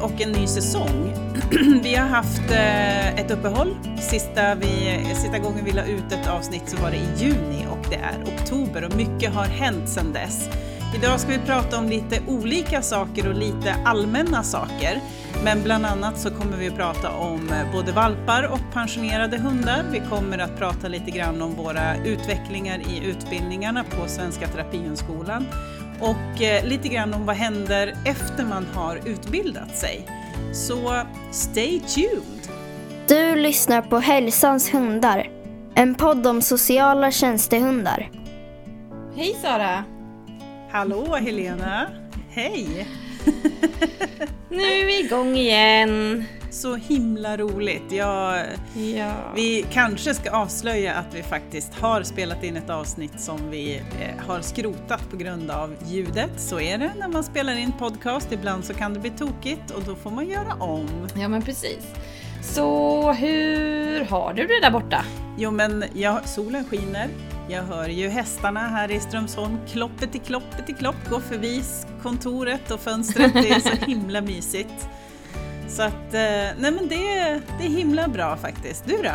och en ny säsong. vi har haft eh, ett uppehåll. Sista, vi, sista gången vi la ut ett avsnitt så var det i juni och det är oktober och mycket har hänt sedan dess. Idag ska vi prata om lite olika saker och lite allmänna saker. Men bland annat så kommer vi att prata om eh, både valpar och pensionerade hundar. Vi kommer att prata lite grann om våra utvecklingar i utbildningarna på Svenska Terapihundskolan och eh, lite grann om vad händer efter man har utbildat sig. Så stay tuned! Du lyssnar på Hälsans hundar, en podd om sociala tjänstehundar. Hej Sara! Hallå Helena! Hej! nu är vi igång igen! Så himla roligt! Jag, ja. Vi kanske ska avslöja att vi faktiskt har spelat in ett avsnitt som vi eh, har skrotat på grund av ljudet. Så är det när man spelar in podcast. Ibland så kan det bli tokigt och då får man göra om. Ja men precis. Så hur har du det där borta? Jo men ja, solen skiner. Jag hör ju hästarna här i Strömsholm kloppet i kloppet i klopp gå förbi kontoret och fönstret. Det är så himla mysigt. Så att, eh, nej men det, det är himla bra faktiskt. Du då?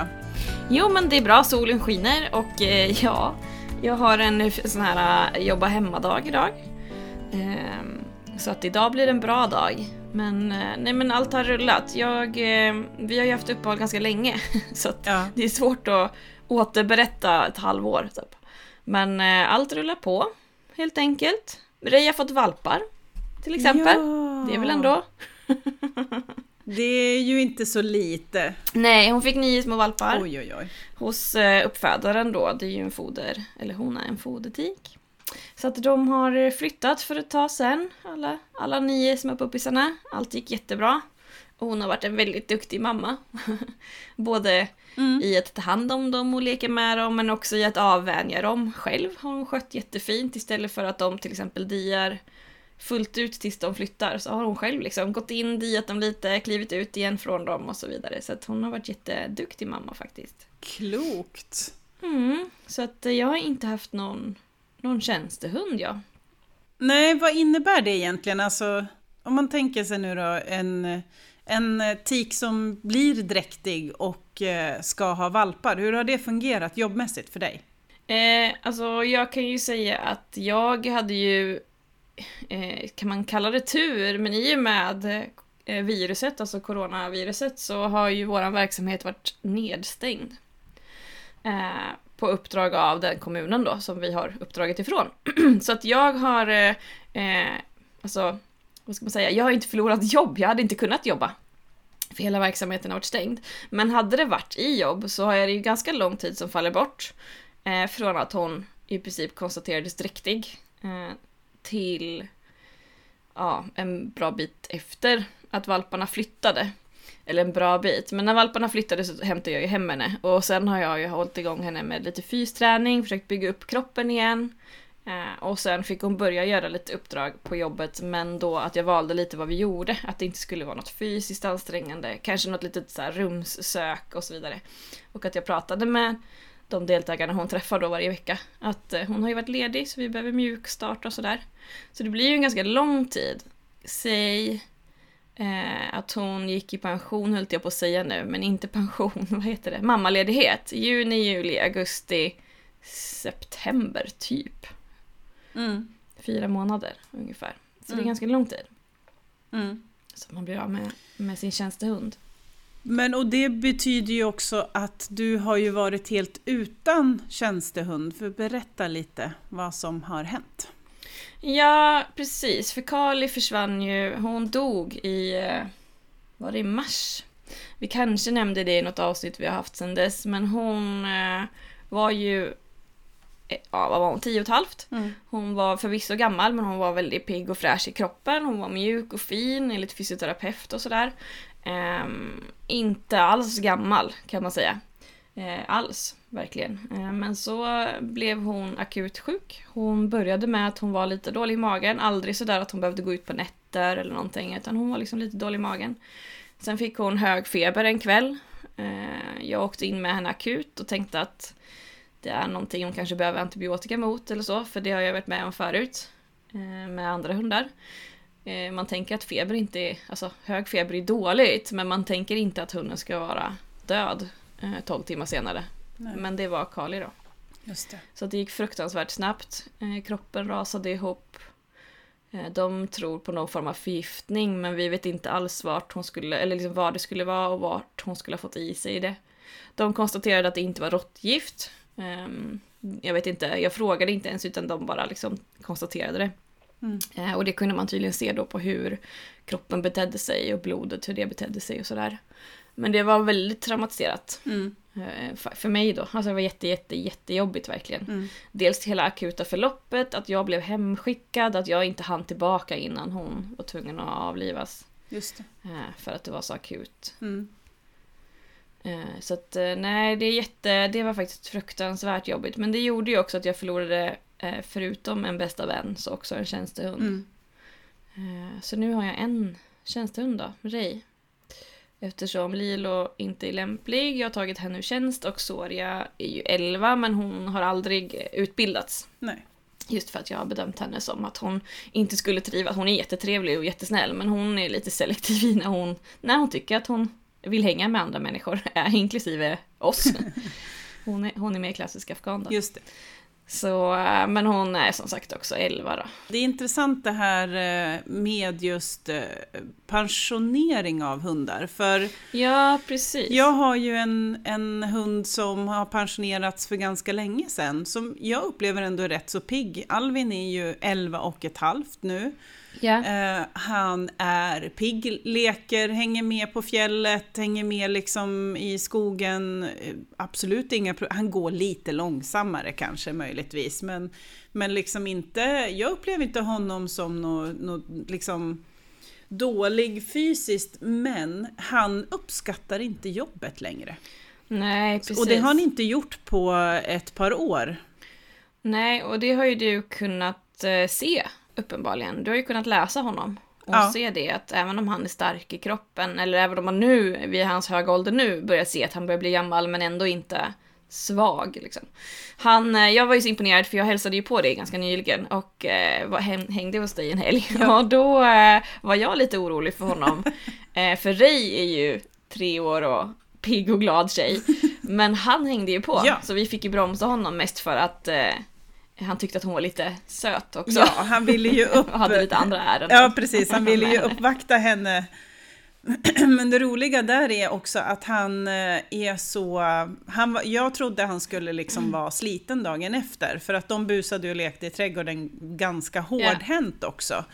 Jo men det är bra, solen skiner och eh, ja, jag har en sån här eh, jobba hemma-dag idag. Ehm, så att idag blir en bra dag. Men nej men allt har rullat. Jag, vi har ju haft uppehåll ganska länge så ja. det är svårt att återberätta ett halvår. Typ. Men allt rullar på helt enkelt. Rej har fått valpar till exempel. Ja. Det är väl ändå det är ju inte så lite. Nej, hon fick nio små valpar. Oj, oj, oj. Hos eh, uppfödaren då, det är ju en foder, eller hon är en fodertik. Så att de har flyttat för ett tag sen, alla, alla nio små puppisarna. Allt gick jättebra. Och hon har varit en väldigt duktig mamma. Både mm. i att ta hand om dem och leka med dem, men också i att avvänja dem själv. Har hon skött jättefint istället för att de till exempel diar fullt ut tills de flyttar så har hon själv liksom gått in, diat dem lite, klivit ut igen från dem och så vidare. Så att hon har varit jätteduktig mamma faktiskt. Klokt! Mm, så att jag har inte haft någon, någon tjänstehund jag. Nej, vad innebär det egentligen? Alltså, om man tänker sig nu då en, en tik som blir dräktig och eh, ska ha valpar. Hur har det fungerat jobbmässigt för dig? Eh, alltså jag kan ju säga att jag hade ju eh, kan man kalla det tur, men i och med eh, viruset, alltså coronaviruset, så har ju vår verksamhet varit nedstängd. Eh, på uppdrag av den kommunen då, som vi har uppdraget ifrån. så att jag har, eh, eh, alltså, vad ska man säga, jag har inte förlorat jobb, jag hade inte kunnat jobba. För hela verksamheten har varit stängd. Men hade det varit i jobb så har det ju ganska lång tid som faller bort. Eh, från att hon i princip konstaterades dräktig eh, till ja, en bra bit efter att valparna flyttade. Eller en bra bit, men när valparna flyttade så hämtade jag ju hem henne och sen har jag ju hållit igång henne med lite fysträning, försökt bygga upp kroppen igen. Eh, och sen fick hon börja göra lite uppdrag på jobbet men då att jag valde lite vad vi gjorde, att det inte skulle vara något fysiskt ansträngande, kanske något litet så här rumssök och så vidare. Och att jag pratade med de deltagarna hon träffar då varje vecka. Att eh, hon har ju varit ledig så vi behöver mjukstart och sådär. Så det blir ju en ganska lång tid. Säg eh, att hon gick i pension höll jag på att säga nu, men inte pension, vad heter det? Mammaledighet. Juni, juli, augusti, september typ. Mm. Fyra månader ungefär. Så mm. det är mm. ganska lång tid. Mm. Så man blir av med, med sin tjänstehund. Men och det betyder ju också att du har ju varit helt utan tjänstehund. För berätta lite vad som har hänt. Ja, precis. För Kali försvann ju, hon dog i, eh, var det i mars? Vi kanske nämnde det i något avsnitt vi har haft sedan dess, men hon eh, var ju eh, ja, vad var hon, tio och ett halvt. Mm. Hon var förvisso gammal men hon var väldigt pigg och fräsch i kroppen. Hon var mjuk och fin enligt fysioterapeut och sådär. Ehm, inte alls gammal kan man säga. Eh, alls, verkligen. Eh, men så blev hon akut sjuk. Hon började med att hon var lite dålig i magen. Aldrig sådär att hon behövde gå ut på nätter eller någonting. Utan hon var liksom lite dålig i magen. Sen fick hon hög feber en kväll. Eh, jag åkte in med henne akut och tänkte att det är någonting hon kanske behöver antibiotika mot eller så. För det har jag varit med om förut. eh, med andra hundar. Eh, man tänker att feber inte är, alltså hög feber är dåligt, men man tänker inte att hunden ska vara död eh, 12 timmar senare. Nej. Men det var Kali då. Just det. Så det gick fruktansvärt snabbt. Eh, kroppen rasade ihop. Eh, de tror på någon form av förgiftning men vi vet inte alls vart hon skulle, eller liksom vad det skulle vara och vart hon skulle ha fått i sig det. De konstaterade att det inte var råttgift. Ehm, jag vet inte, jag frågade inte ens utan de bara liksom konstaterade det. Mm. Eh, och det kunde man tydligen se då på hur kroppen betedde sig och blodet, hur det betedde sig och sådär. Men det var väldigt traumatiserat. Mm. Eh, för- mig då. Alltså det var jätte, jätte, jättejobbigt verkligen. Mm. Dels hela akuta förloppet, att jag blev hemskickad, att jag inte hann tillbaka innan hon var tvungen att avlivas. Just det. eh, För att det var så akut. Mm. Så att nej, det är jätte, det var faktiskt fruktansvärt jobbigt. Men det gjorde ju också att jag förlorade, förutom en bästa vän, så också en tjänstehund. Mm. Eh, Så nu har jag en tjänstehund då, Ray. Eftersom Lilo inte är lämplig, jag har tagit henne ur tjänst och Soria är ju 11 men hon har aldrig utbildats. Nej. Just för att jag har bedömt henne som att hon inte skulle trivas. Hon är jättetrevlig och jättesnäll men hon är lite selektiv när hon, när hon tycker att hon vill hänga med andra människor, eh, inklusive oss. Hon är, hon är mer klassisk afghan då. Just det. Så, eh, men hon är som sagt också 11 då. Det är intressant det här eh, med just eh, pensionering av hundar. För Ja, precis. jag har ju en, en hund som har pensionerats för ganska länge sedan. Som jag upplever ändå är rätt så pigg. Alvin är ju 11 och ett halvt nu. Ja. Eh, han är pigg, leker, hänger med på fjället, hänger med liksom i skogen. Eh, absolut inga Han går lite långsammare kanske möjligtvis, men, men liksom inte, jag upplever inte honom som något nå, liksom dålig fysiskt, men han uppskattar inte jobbet längre. Nej, precis. Och det har han inte gjort på ett par år. Nej, och det har ju du kunnat eh, se uppenbarligen. Du har ju kunnat läsa honom och Ja. se det att även om han är stark i kroppen, eller även om man nu, vid hans höga ålder nu, börjar se att han börjar bli gammal men ändå inte svag. Liksom. Han, eh, jag var ju så imponerad för jag hälsade ju på dig ganska nyligen och eh, var, hängde hos dig en helg. Ja. Och då eh, var jag lite orolig för honom. eh, för Ray är ju tre år och pigg och glad tjej. Men han hängde ju på, Ja. så vi fick ju bromsa honom mest för att eh, han tyckte att hon var lite söt också. Ja, han ville ju upp... och hade lite andra ärenden. Ja, precis. Han ville ju uppvakta henne. Men det roliga där är också att han eh, är så... Han jag trodde han skulle liksom vara sliten dagen efter, för att de busade och lekte i trädgården ganska hårdhänt också.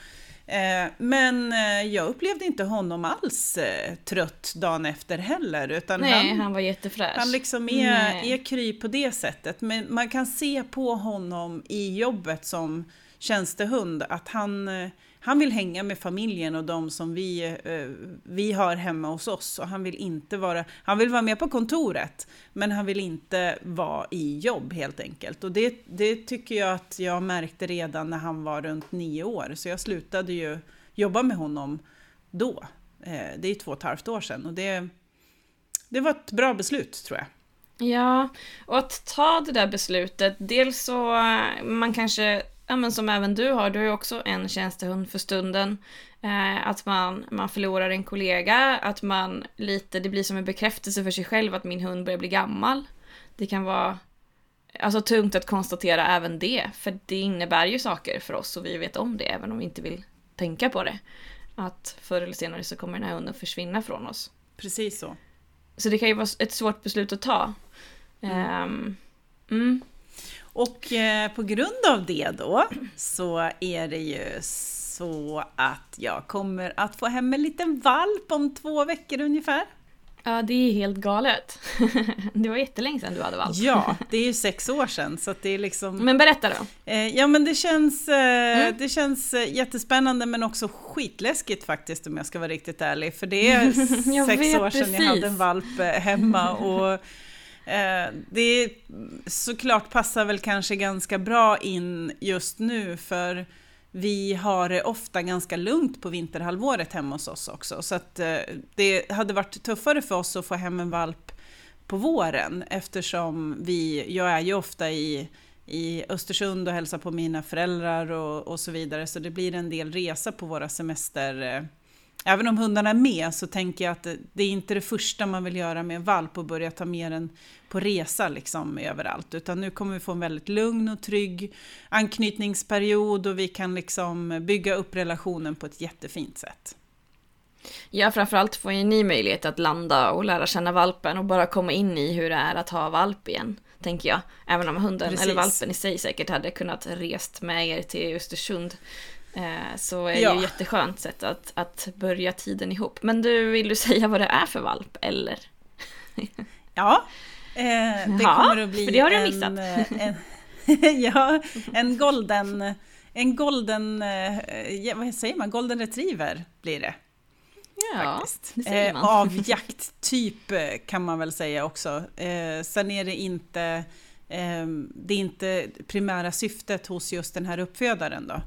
Eh, Men eh, jag upplevde inte honom alls eh, trött dagen efter heller, utan Nej, han, han var jättefräsch. han liksom är, Nej. är kry på det sättet. Men man kan se på honom i jobbet som tjänstehund att han, han vill hänga med familjen och de som vi, eh, vi har hemma hos oss. Och han vill inte vara, han vill vara med på kontoret, men han vill inte vara i jobb helt enkelt. Och det, det tycker jag att jag märkte redan när han var runt nio år. Så jag slutade ju jobba med honom då. Eh, Det är två och ett halvt år sedan. Och det, det var ett bra beslut tror jag. Ja, och att ta det där beslutet, dels så, eh, man kanske, ja men som även du har, du har ju också en tjänstehund för stunden, eh, att man, man förlorar en kollega, att man lite, det blir som en bekräftelse för sig själv att min hund börjar bli gammal. Det kan vara alltså tungt att konstatera även det, för det innebär ju saker för oss och vi vet om det, även om vi inte vill tänka på det. Att förr eller senare så kommer den här hunden försvinna från oss. Precis så. Så det kan ju vara ett svårt beslut att ta. Ehm, mm. Och eh, på grund av det då så är det ju så att jag kommer att få hem en liten valp om två veckor ungefär. Ja, det är helt galet. det var jättelänge sedan du hade valp. Ja, det är ju sex år sedan så att det är liksom... Men berätta då. Eh, ja men det känns, eh, Mm. det känns jättespännande men också skitläskigt faktiskt om jag ska vara riktigt ärlig. För det är Jag sex år sedan jag precis. hade en valp hemma. Och Eh, det det såklart passar väl kanske ganska bra in just nu för vi har det ofta ganska lugnt på vinterhalvåret hemma hos oss också. Så att eh, det hade varit tuffare för oss att få hem en valp på våren eftersom vi, jag är ju ofta i, i Östersund och hälsar på mina föräldrar och, och så vidare. Så det blir en del resa på våra semester. Eh, Även om hundarna är med så tänker jag att det, det är inte det första man vill göra med en valp och börja ta med den på resa liksom överallt. Utan nu kommer vi få en väldigt lugn och trygg anknytningsperiod och vi kan liksom bygga upp relationen på ett jättefint sätt. Ja, framförallt får ju ni möjlighet att landa och lära känna valpen och bara komma in i hur det är att ha valp igen. Tänker jag. Även om hunden Precis. eller valpen i sig säkert hade kunnat rest med er till Östersund. Eh, så är det ja. ju jätteskönt sätt att, att börja tiden ihop. Men du, vill du säga vad det är för valp, eller? Ja, eh, det ja, kommer att bli för det har du en, missat. Eh, en, ja, en golden, en golden, eh, vad säger man, golden retriever blir det. Ja, faktiskt. det säger man. Eh, av jakttyp eh, kan man väl säga också. Eh, sen är det inte, eh, det är inte primära syftet hos just den här uppfödaren då.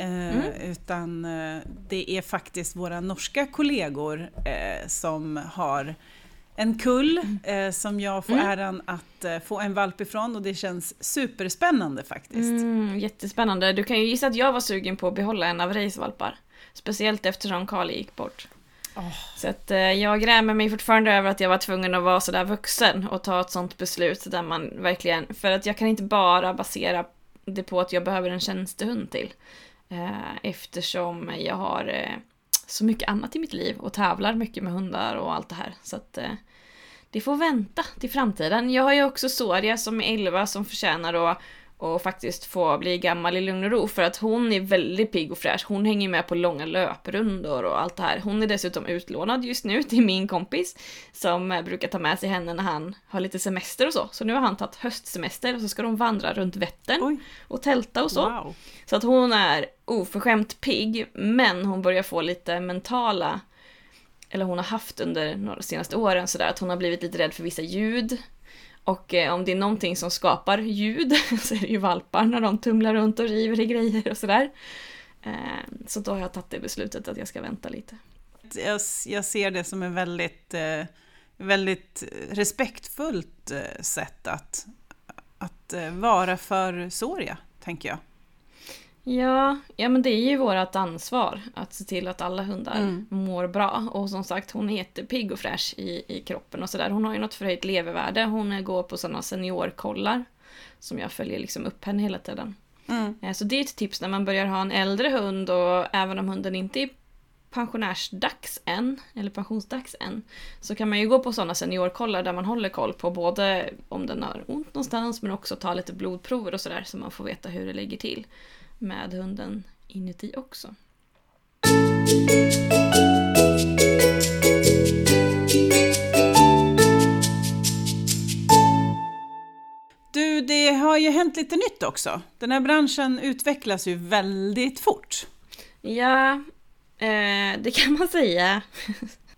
Eh, mm. Utan eh, det är faktiskt våra norska kollegor som har en kull eh, som jag får mm. äran att eh, få en valp ifrån och det känns superspännande faktiskt. Mm, jättespännande. Du kan ju gissa att jag var sugen på att behålla en av Reis valpar. Speciellt eftersom Kali gick bort. Oh. Så att eh, jag grämer mig fortfarande över att jag var tvungen att vara sådär vuxen och ta ett sånt beslut där man verkligen, för att jag kan inte bara basera det på att jag behöver en tjänstehund till. Eh, eftersom jag har eh, så mycket annat i mitt liv och tävlar mycket med hundar och allt det här. Så att eh, det får vänta till framtiden. Jag har ju också Soria som är 11 som förtjänar att och faktiskt få bli gammal i lugn och ro för att hon är väldigt pigg och fräsch. Hon hänger med på långa löprundor och allt det här. Hon är dessutom utlånad just nu till min kompis som brukar ta med sig henne när han har lite semester och så. Så nu har han tagit höstsemester och så ska de vandra runt Vättern och tälta och så. Wow. Så att hon är oförskämt pigg men hon börjar få lite mentala eller hon har haft under de senaste åren sådär att hon har blivit lite rädd för vissa ljud och eh, om det är någonting som skapar ljud så är det ju valpar när de tumlar runt och river i grejer och sådär. Eh, så då har jag tagit det beslutet att jag ska vänta lite. Jag, jag ser det som en väldigt, eh, väldigt respektfullt eh, sätt att, att eh, vara för Soria, tänker jag. Ja, ja men det är ju vårt ansvar att se till att alla hundar mm. mår bra. Och som sagt, hon är jättepigg och fräsch i, i kroppen och sådär. Hon har ju något förhöjt levervärde. Hon går på sådana seniorkollar. Som jag följer liksom upp henne hela tiden. Mm. Eh, så det är ett tips när man börjar ha en äldre hund och även om hunden inte är pensionärsdags än, eller pensionsdags än, så kan man ju gå på sådana seniorkollar där man håller koll på både om den har ont någonstans men också ta lite blodprover och sådär så man får veta hur det ligger till med hunden inuti också. Du, det har ju hänt lite nytt också. Den här branschen utvecklas ju väldigt fort. Ja, eh, det kan man säga.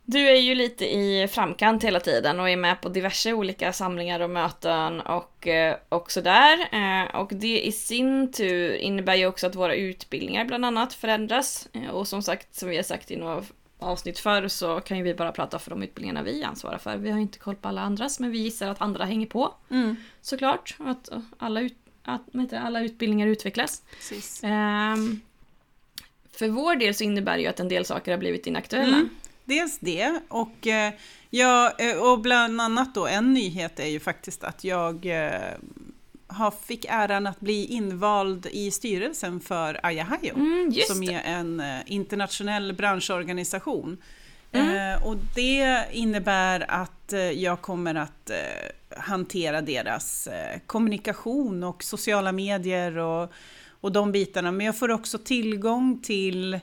Du är ju lite i framkant hela tiden och är med på diverse olika samlingar och möten och, eh, och sådär. Eh, och det i sin tur innebär ju också att våra utbildningar bland annat förändras. Eh, och som sagt, som vi har sagt i några avsnitt förr så kan ju vi bara prata för de utbildningarna vi ansvarar för. Vi har inte koll på alla andras men vi gissar att andra hänger på. Mm. Såklart. Att alla, ut, att, inte, alla utbildningar utvecklas. Um, för vår del så innebär det ju att en del saker har blivit inaktuella. Mm dels det och, eh, ja, eh, och bland annat då en nyhet är ju faktiskt att jag eh, har, fick äran att bli invald i styrelsen för Ayahayo mm, som är en internationell branschorganisation. Mm. Eh, och det innebär att jag kommer att eh, hantera deras eh, kommunikation och sociala medier och, och de bitarna. Men jag får också tillgång till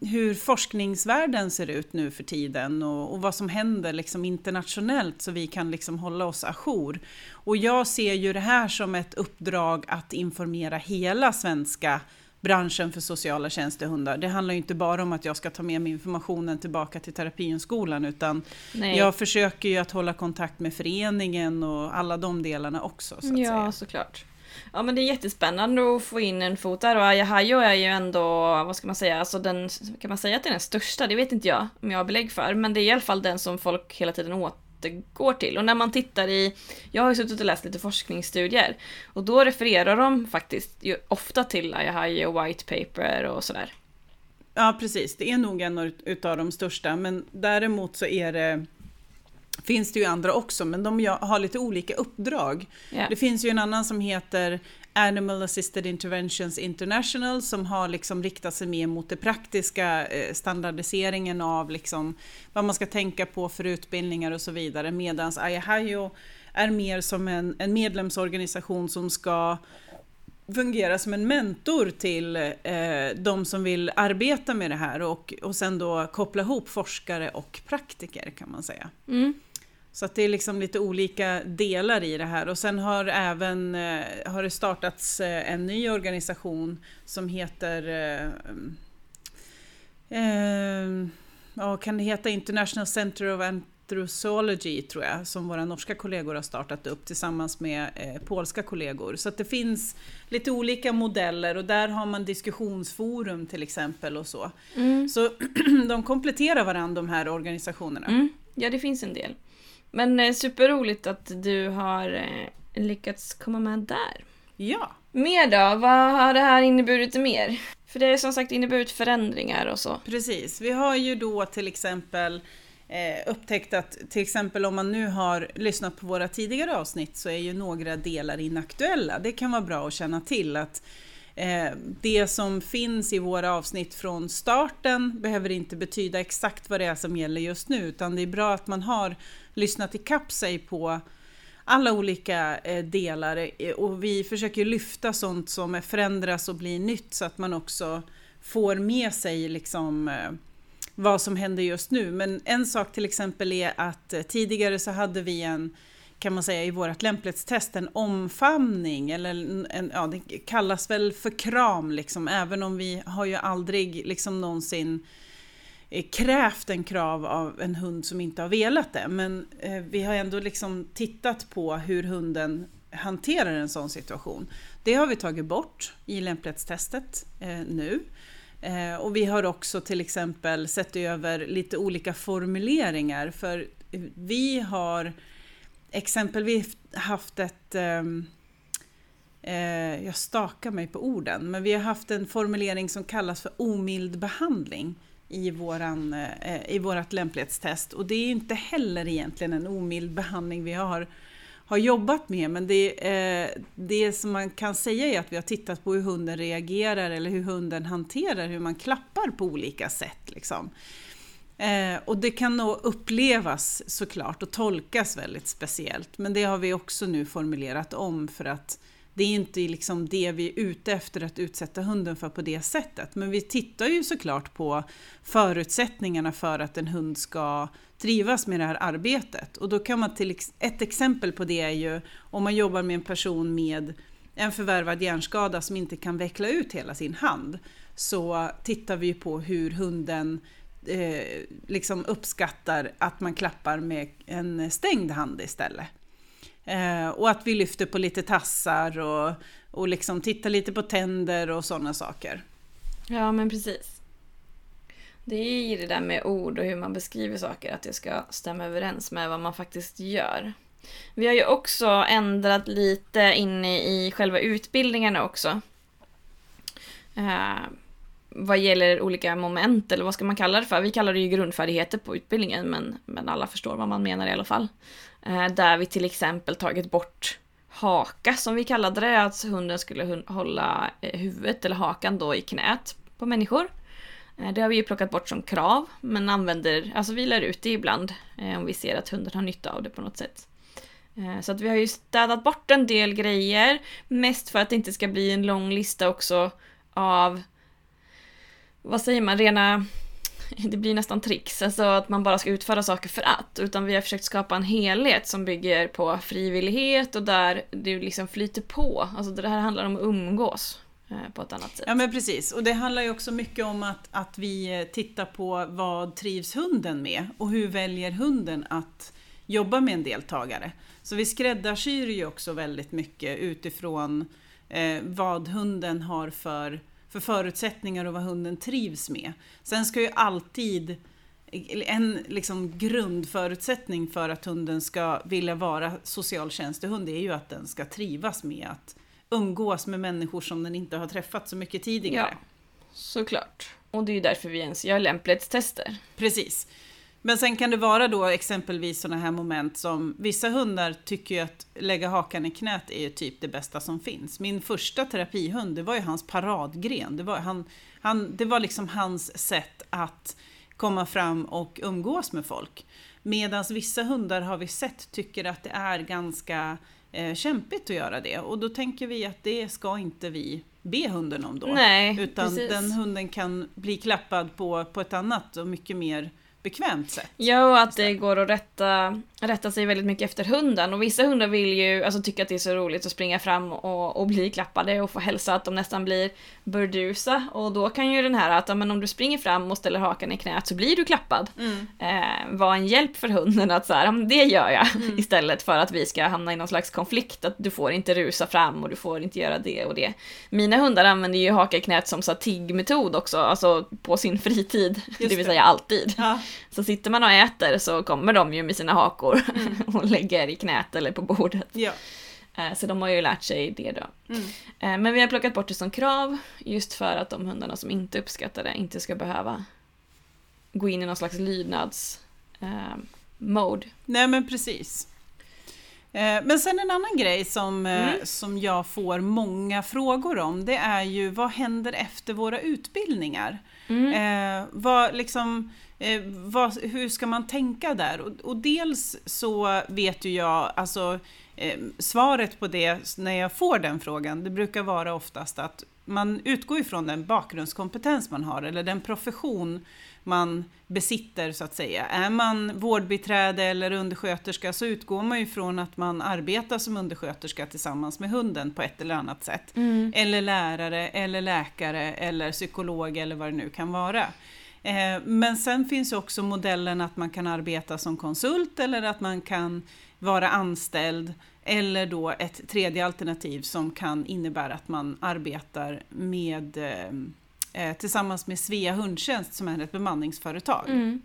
hur forskningsvärlden ser ut nu för tiden och, och vad som händer liksom internationellt så vi kan liksom hålla oss ajour. Och jag ser ju det här som ett uppdrag att informera hela svenska branschen för sociala tjänstehundar. Det handlar ju inte bara om att jag ska ta med mig informationen tillbaka till terapihundskolan utan Nej. jag försöker ju att hålla kontakt med föreningen och alla de delarna också. Så ja, säga. såklart. Ja men det är jättespännande att få in en fot där och Ayahayo är ju ändå, vad ska man säga, alltså den, kan man säga att det är den största? Det vet inte jag om jag har belägg för, men det är i alla fall den som folk hela tiden återgår till. Och när man tittar i, jag har ju suttit och läst lite forskningsstudier och då refererar de faktiskt ju ofta till Ayahayo White Paper och sådär. Ja precis, det är nog en utav de största men däremot så är det finns det ju andra också, men de har lite olika uppdrag. Yeah. Det finns ju en annan som heter Animal Assisted Interventions International som har liksom riktat sig mer mot det praktiska eh, standardiseringen av liksom vad man ska tänka på för utbildningar och så vidare. Medan Ayahayo är mer som en, en medlemsorganisation som ska fungera som en mentor till eh, de som vill arbeta med det här och, och sen då koppla ihop forskare och praktiker kan man säga. Mm. Så att det är liksom lite olika delar i det här och sen har även eh, har det startats eh, en ny organisation som heter eh, eh, ja, kan det heta International Center of Anthropology tror jag, som våra norska kollegor har startat upp tillsammans med eh, polska kollegor. Så att det finns lite olika modeller och där har man diskussionsforum till exempel och så. Mm. Så de kompletterar varandra de här organisationerna. Mm. Ja, det finns en del. Men eh, superroligt att du har eh, lyckats komma med där. Ja. Mer då? Vad har det här inneburit mer? För det har som sagt inneburit förändringar och så. Precis. Vi har ju då till exempel eh, upptäckt att till exempel om man nu har lyssnat på våra tidigare avsnitt så är ju några delar inaktuella. Det kan vara bra att känna till att eh, det som finns i våra avsnitt från starten behöver inte betyda exakt vad det är som gäller just nu utan det är bra att man har lyssnat ikapp sig på alla olika eh, delar eh, och vi försöker lyfta sånt som förändras och blir nytt så att man också får med sig liksom eh, vad som händer just nu. Men en sak till exempel är att eh, tidigare så hade vi en kan man säga i vårt lämplighetstest en omfamning eller en, ja, det kallas väl för kram liksom även om vi har ju aldrig liksom någonsin eh, krävt en krav av en hund som inte har velat det. Men eh, vi har ändå liksom tittat på hur hunden hanterar en sån situation. Det har vi tagit bort i lämplighetstestet eh, nu. Eh, och vi har också till exempel sett över lite olika formuleringar för vi har exempelvis haft ett ehm, eh, jag stakar mig på orden, men vi har haft en formulering som kallas för omild behandling i, våran, eh, i vårat lämplighetstest. Och det är inte heller egentligen en omild behandling vi har, har jobbat med, men det, eh, det som man kan säga är att vi har tittat på hur hunden reagerar eller hur hunden hanterar hur man klappar på olika sätt. Liksom. Eh, och det kan nog upplevas såklart och tolkas väldigt speciellt, men det har vi också nu formulerat om för att det är inte liksom det vi är ute efter att utsätta hunden för på det sättet. Men vi tittar ju såklart på förutsättningarna för att en hund ska trivas med det här arbetet. Och då kan man till ett exempel på det är ju om man jobbar med en person med en förvärvad hjärnskada som inte kan veckla ut hela sin hand. Så tittar vi på hur hunden eh, liksom uppskattar att man klappar med en stängd hand istället. Eh, och att vi lyfter på lite tassar och, och liksom tittar lite på tänder och sådana saker. Ja, men precis. Det är ju det där med ord och hur man beskriver saker, att det ska stämma överens med vad man faktiskt gör. Vi har ju också ändrat lite inne i själva utbildningarna också. Eh, vad gäller olika moment, eller vad ska man kalla det för? Vi kallar det ju grundfärdigheter på utbildningen, men, men alla förstår vad man menar i alla fall. Eh, där vi till exempel tagit bort haka som vi kallade det, att hunden skulle hålla eh, huvudet eller hakan då i knät på människor. Eh, det har vi ju plockat bort som krav, men använder, alltså vi lär ut det ibland om vi ser att hunden har nytta av det på något sätt. Så att vi har ju städat bort en del grejer, mest för att det inte ska bli en lång lista också av, vad säger man, rena det blir nästan tricks, alltså att man bara ska utföra saker för att. Utan vi har försökt skapa en helhet som bygger på frivillighet och där det liksom flyter på. Alltså det här handlar om att umgås eh, på ett annat sätt. Ja men precis, och det handlar ju också mycket om att, att vi eh, tittar på vad trivs hunden med och hur väljer hunden att jobba med en deltagare. Så vi skräddarsyr ju också väldigt mycket utifrån eh, vad hunden har för för förutsättningar och vad hunden trivs med. Sen ska ju alltid en liksom grundförutsättning för att hunden ska vilja vara socialtjänstehund är ju att den ska trivas med att umgås med människor som den inte har träffat så mycket tidigare. Ja, såklart. Och det är ju därför vi ens gör lämplighetstester. Precis. Men sen kan det vara då exempelvis sådana här moment som vissa hundar tycker ju att lägga hakan i knät är ju typ det bästa som finns. Min första terapihund, det var ju hans paradgren. Det var, han, han, det var liksom hans sätt att komma fram och umgås med folk. Medan vissa hundar har vi sett tycker att det är ganska eh, kämpigt att göra det. Och då tänker vi att det ska inte vi be hunden om då. Nej, utan precis. den hunden kan bli klappad på, på ett annat och mycket mer bekvämt sätt. Ja, och att det går att rätta, rätta sig väldigt mycket efter hunden. Och vissa hundar vill ju, alltså tycka att det är så roligt att springa fram och, och bli klappade och få hälsa att de nästan blir burdusa. Och då kan ju den här att men om du springer fram och ställer hakan i knät så blir du klappad. Mm. Eh, vara en hjälp för hunden att så här, det gör jag. Istället för att vi ska hamna i någon slags konflikt att du får inte rusa fram och du får inte göra det och det. Mina hundar använder ju haka i knät som så här tiggmetod också, alltså på sin fritid. det vill det. säga alltid. Ja, Så sitter man och äter så kommer de ju med sina hakor och lägger i knät eller på bordet. ja. Eh, Så de har ju lärt sig det då. Mm. Eh, Men vi har plockat bort det som krav just för att de hundarna som inte uppskattar det inte ska behöva gå in i någon slags lydnads eh. Nej men precis. Men sen en annan grej som, Mm. som jag får många frågor om, det är ju vad händer efter våra utbildningar? Mm. Eh, vad, liksom, eh, vad, hur ska man tänka där? Och, och dels så vet ju jag, alltså eh, svaret på det när jag får den frågan, det brukar vara oftast att man utgår ifrån den bakgrundskompetens man har eller den profession man besitter så att säga. Är man vårdbiträde eller undersköterska så utgår man ju från att man arbetar som undersköterska tillsammans med hunden på ett eller annat sätt. Eller lärare, eller läkare, eller psykolog eller vad det nu kan vara. Eh, Men sen finns också modellen att man kan arbeta som konsult eller att man kan vara anställd eller då ett tredje alternativ som kan innebära att man arbetar med eh, tillsammans med Svea hundtjänst som är ett bemanningsföretag. Mm.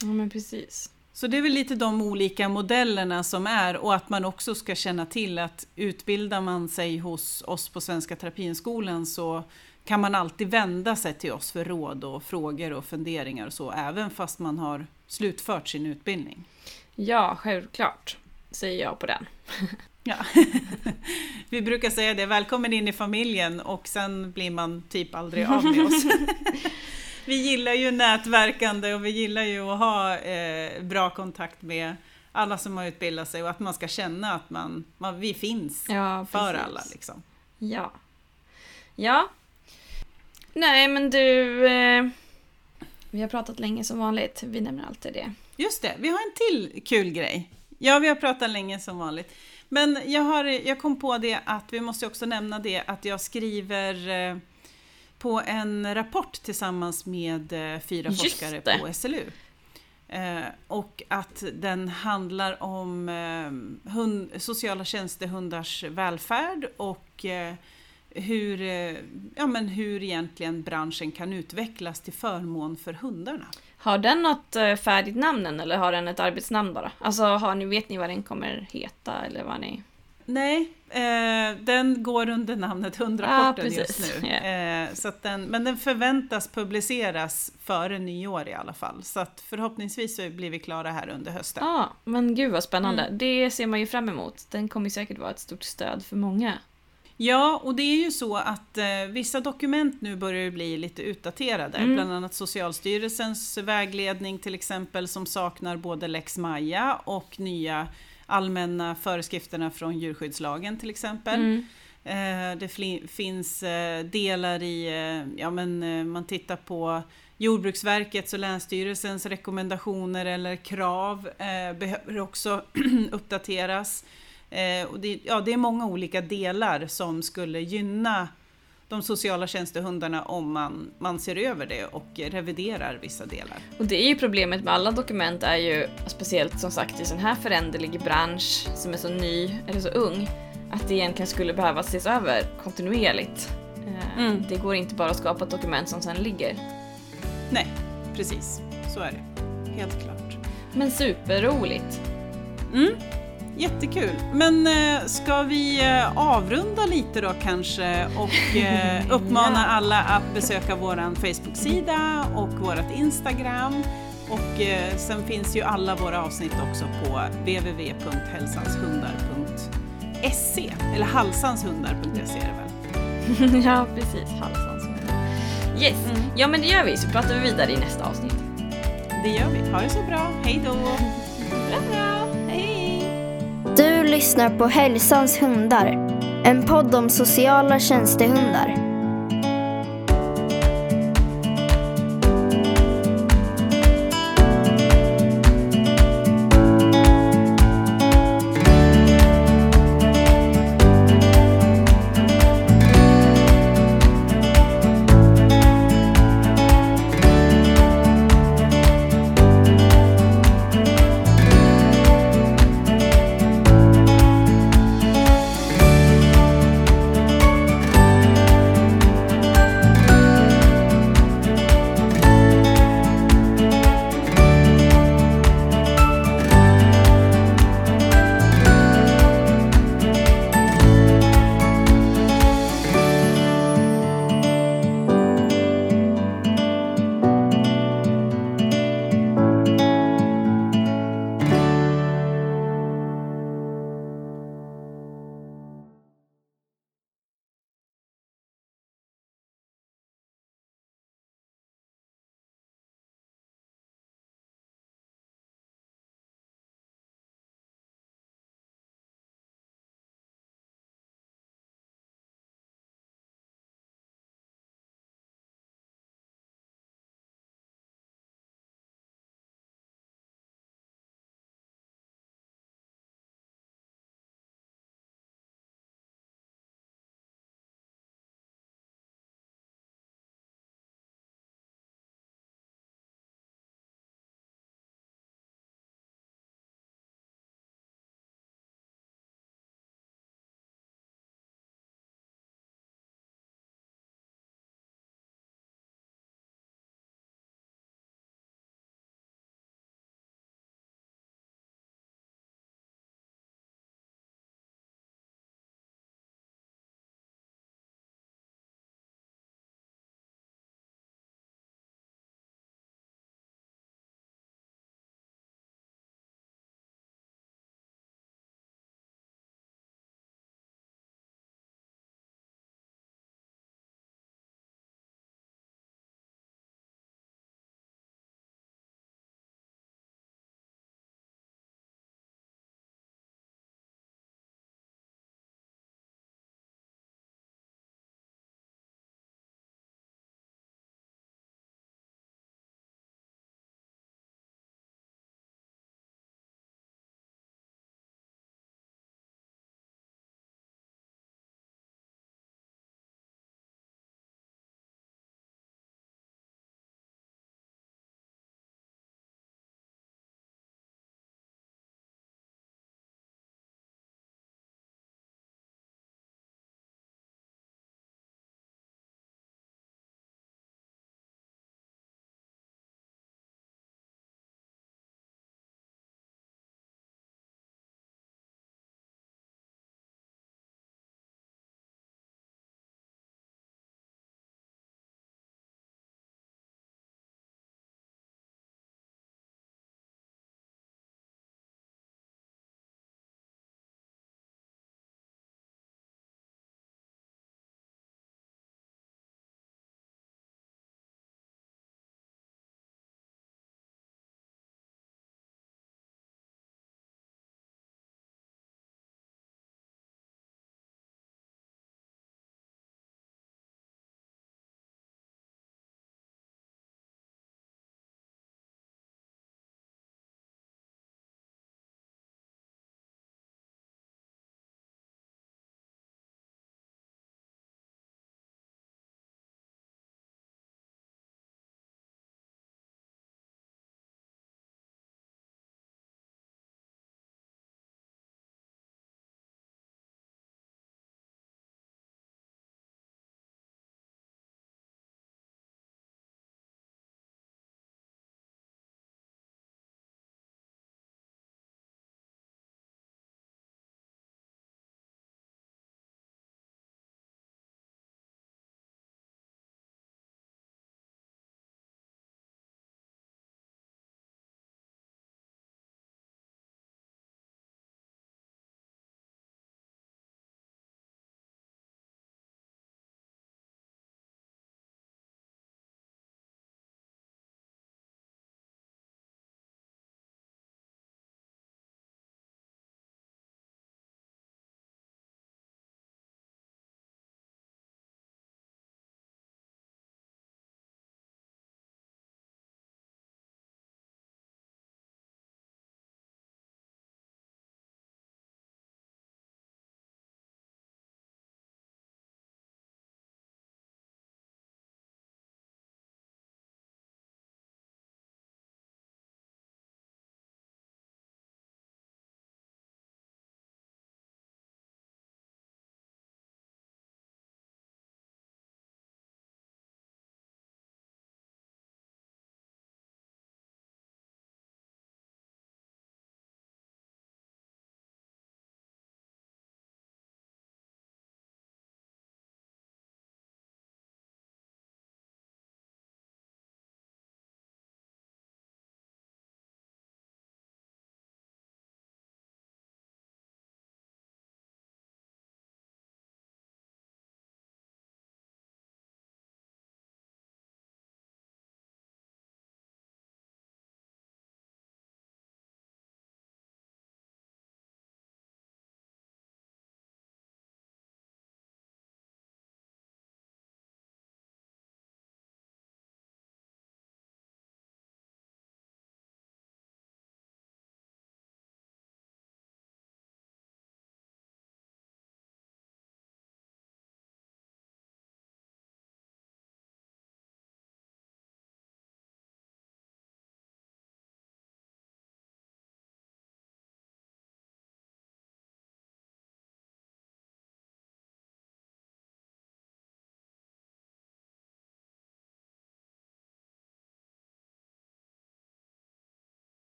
Ja men precis. Så det är väl lite de olika modellerna som är och att man också ska känna till att utbildar man sig hos oss på Svenska Terapienskolan så kan man alltid vända sig till oss för råd och frågor och funderingar och så, även fast man har slutfört sin utbildning. Ja, självklart. Säger jag på den. Ja. Vi brukar säga det, välkommen in i familjen och sen blir man typ aldrig av med oss. Vi gillar ju nätverkande och vi gillar ju att ha eh, bra kontakt med alla som har utbildat sig och att man ska känna att man, man, vi finns Ja, för alla. Liksom. Ja. Ja. Nej men du, eh, vi har pratat länge som vanligt. Vi nämner alltid det. Just det, vi har en till kul grej. Ja, vi har pratat länge som vanligt. Men jag, har, jag kom på det att vi måste också nämna det att jag skriver eh, på en rapport tillsammans med eh, fyra Just forskare det. på SLU. Eh, och att den handlar om eh, hund, sociala tjänstehundars välfärd och eh, hur, ja, men hur egentligen branschen kan utvecklas till förmån för hundarna. Har den något eh, färdigt namn än, eller har den ett arbetsnamn bara? Alltså har ni, vet ni vad den kommer heta eller vad ni... Nej, eh, den går under namnet Ja, Hundrapporten precis. just nu. Ja. Eh, så den, men den förväntas publiceras före nyår i alla fall. Så att förhoppningsvis så blir vi klara här under hösten. Ja, men gud vad spännande. Mm. Det ser man ju fram emot. Den kommer säkert vara ett stort stöd för många. Ja, och det är ju så att eh, vissa dokument nu börjar bli lite utdaterade. Mm. Bland annat Socialstyrelsens vägledning till exempel som saknar både lex Maja och nya allmänna föreskrifterna från djurskyddslagen till exempel. Mm. Eh, Det finns eh, delar i, eh, ja men eh, man tittar på Jordbruksverkets och Länsstyrelsens rekommendationer eller krav eh, behöver också uppdateras. Eh, och det, ja, det är många olika delar som skulle gynna de sociala tjänstehundarna om man, man ser över det och reviderar vissa delar. Och det är ju problemet med alla dokument är ju, speciellt som sagt i sån här föränderlig bransch som är så ny eller så ung, att det egentligen skulle behöva ses över kontinuerligt. Eh, Mm. Det går inte bara att skapa ett dokument som sen ligger. Nej, precis. Så är det. Helt klart. Men superroligt. Mm. Jättekul. Men eh, ska vi eh, avrunda lite då kanske och eh, uppmana Ja. alla att besöka våran Facebook-sida och vårat Instagram. Och eh, sen finns ju alla våra avsnitt också på www.hälsanshundar.se eller halsanshundar.se är det väl? ja, precis. Halsans Yes. Mm. Ja, men det gör vi. Så pratar vi vidare i nästa avsnitt. Det gör vi. Ha det så bra. Hej då! Bra, bra. Du lyssnar på Hälsans hundar. En podd om sociala tjänstehundar.